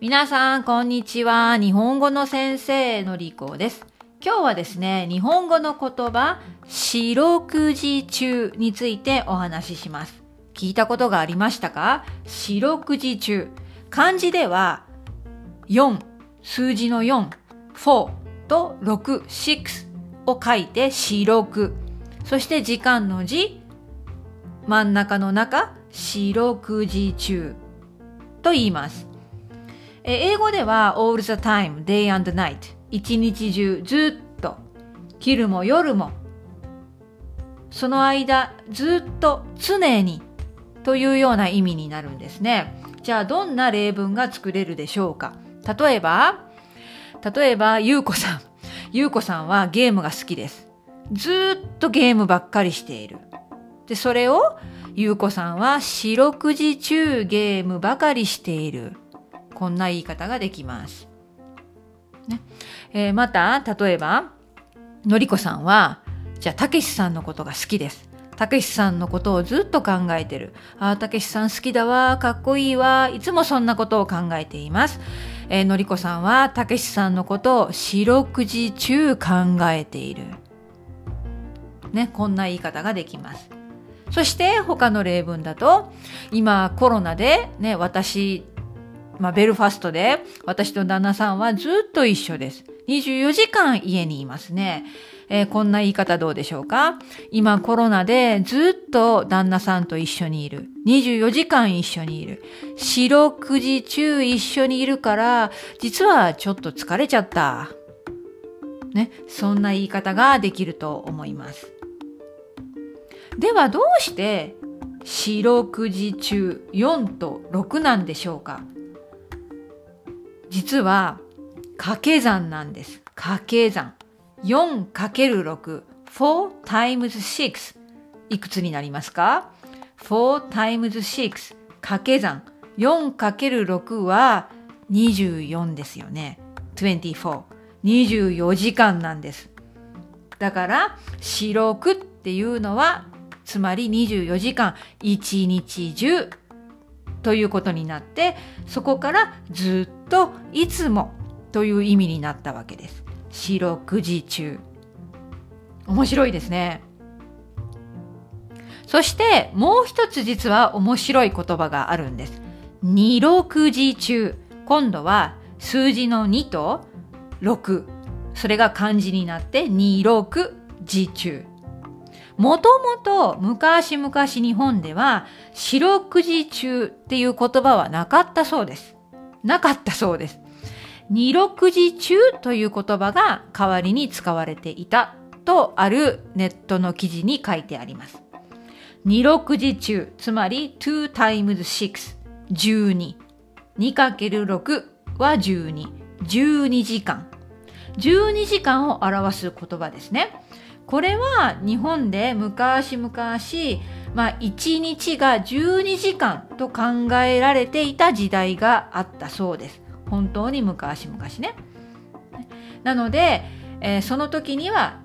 皆さん、こんにちは。日本語の先生のりこです。今日はですね、日本語の言葉、四六時中についてお話しします。聞いたことがありましたか？四六時中。漢字では、4、数字の4、4と6、6を書いて四六。そして時間の字、真ん中の中、四六時中と言います。え英語では all the time, day and night 一日中ずっと昼も夜もその間ずっと常にというような意味になるんですね。じゃあどんな例文が作れるでしょうか？例えば例えばゆうこさん。ゆうこさんはゲームが好きです。ずっとゲームばっかりしている。で、それをゆうこさんは四六時中ゲームばかりしている。こんな言い方ができます。ねえー、また、例えば、のりこさんは、じゃあ、たけしさんのことが好きです。たけしさんのことをずっと考えてる。ああ、たけしさん好きだわ、かっこいいわ、いつもそんなことを考えています。えー、のりこさんは、たけしさんのことを四六時中考えている。ね、こんな言い方ができます。そして他の例文だと、今コロナでね、私まあ、ベルファストで私と旦那さんはずっと一緒です。24時間家にいますね。えー、こんな言い方どうでしょうか？今コロナでずっと旦那さんと一緒にいる。24時間一緒にいる。四六時中一緒にいるから、実はちょっと疲れちゃった。ね、そんな言い方ができると思います。ではどうして四六時中4と6なんでしょうか？実は掛け算なんです。掛け算。4×6。4 times 6。いくつになりますか ?4 times 6。掛け算。4×6 は24ですよね。24。24時間なんです。だから、四六っていうのは、つまり24時間、1日中ということになってそこからずっといつもという意味になったわけです。四六時中。面白いですね。そしてもう一つ実は面白い言葉があるんです。二六時中。今度は数字の2と6。それが漢字になって二六時中。もともと昔々日本では四六時中っていう言葉はなかったそうです。なかったそうです。二六時中という言葉が代わりに使われていたとあるネットの記事に書いてあります。二六時中、つまり2 times 6、12。2×6 は12。12時間。12時間を表す言葉ですね。これは日本で昔々、まあ、1日が12時間と考えられていた時代があったそうです。本当に昔々ね。なので、えー、その時には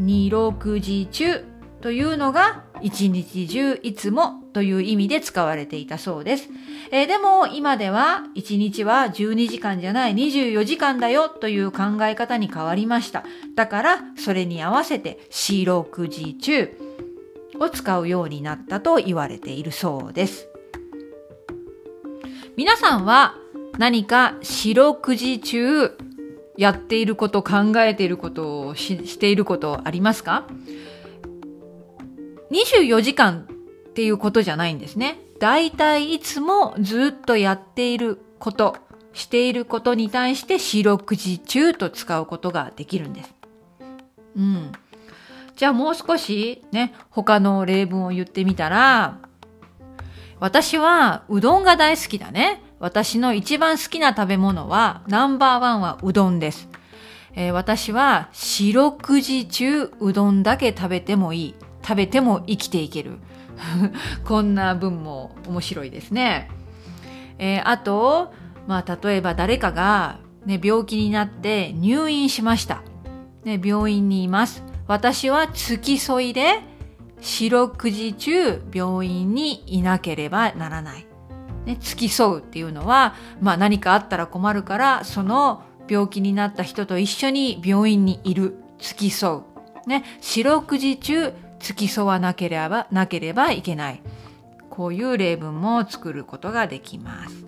26時中というのが一日中いつもという意味で使われていたそうです。えー、でも今では1日は12時間じゃない24時間だよという考え方に変わりました。だからそれに合わせて四六時中を使うようになったと言われているそうです。皆さんは何か四六時中やっていること、考えていることをししていることありますか？?24 時間っていうことじゃないんですね。だいたいいつもずっとやっていること、していることに対して四六時中と使うことができるんです。うん。じゃあもう少しね、他の例文を言ってみたら、私はうどんが大好きだね。私の一番好きな食べ物はナンバーワンはうどんです。えー、私は四六時中うどんだけ食べてもいい。食べても生きていける。こんな文も面白いですね。えー、あと、まあ、例えば誰かが、ね、病気になって入院しました。ね、病院にいます。私は付き添いで四六時中病院にいなければならない。ね、付き添うっていうのは、まあ何かあったら困るから、その病気になった人と一緒に病院にいる、付き添う。ね、四六時中付き添わなければ、なければいけない。こういう例文も作ることができます。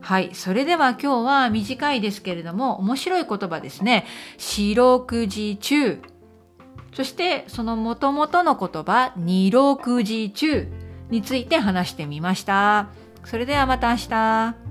はい。それでは今日は短いですけれども、面白い言葉ですね。四六時中。そしてその元々の言葉、二六時中について話してみました。それではまた明日。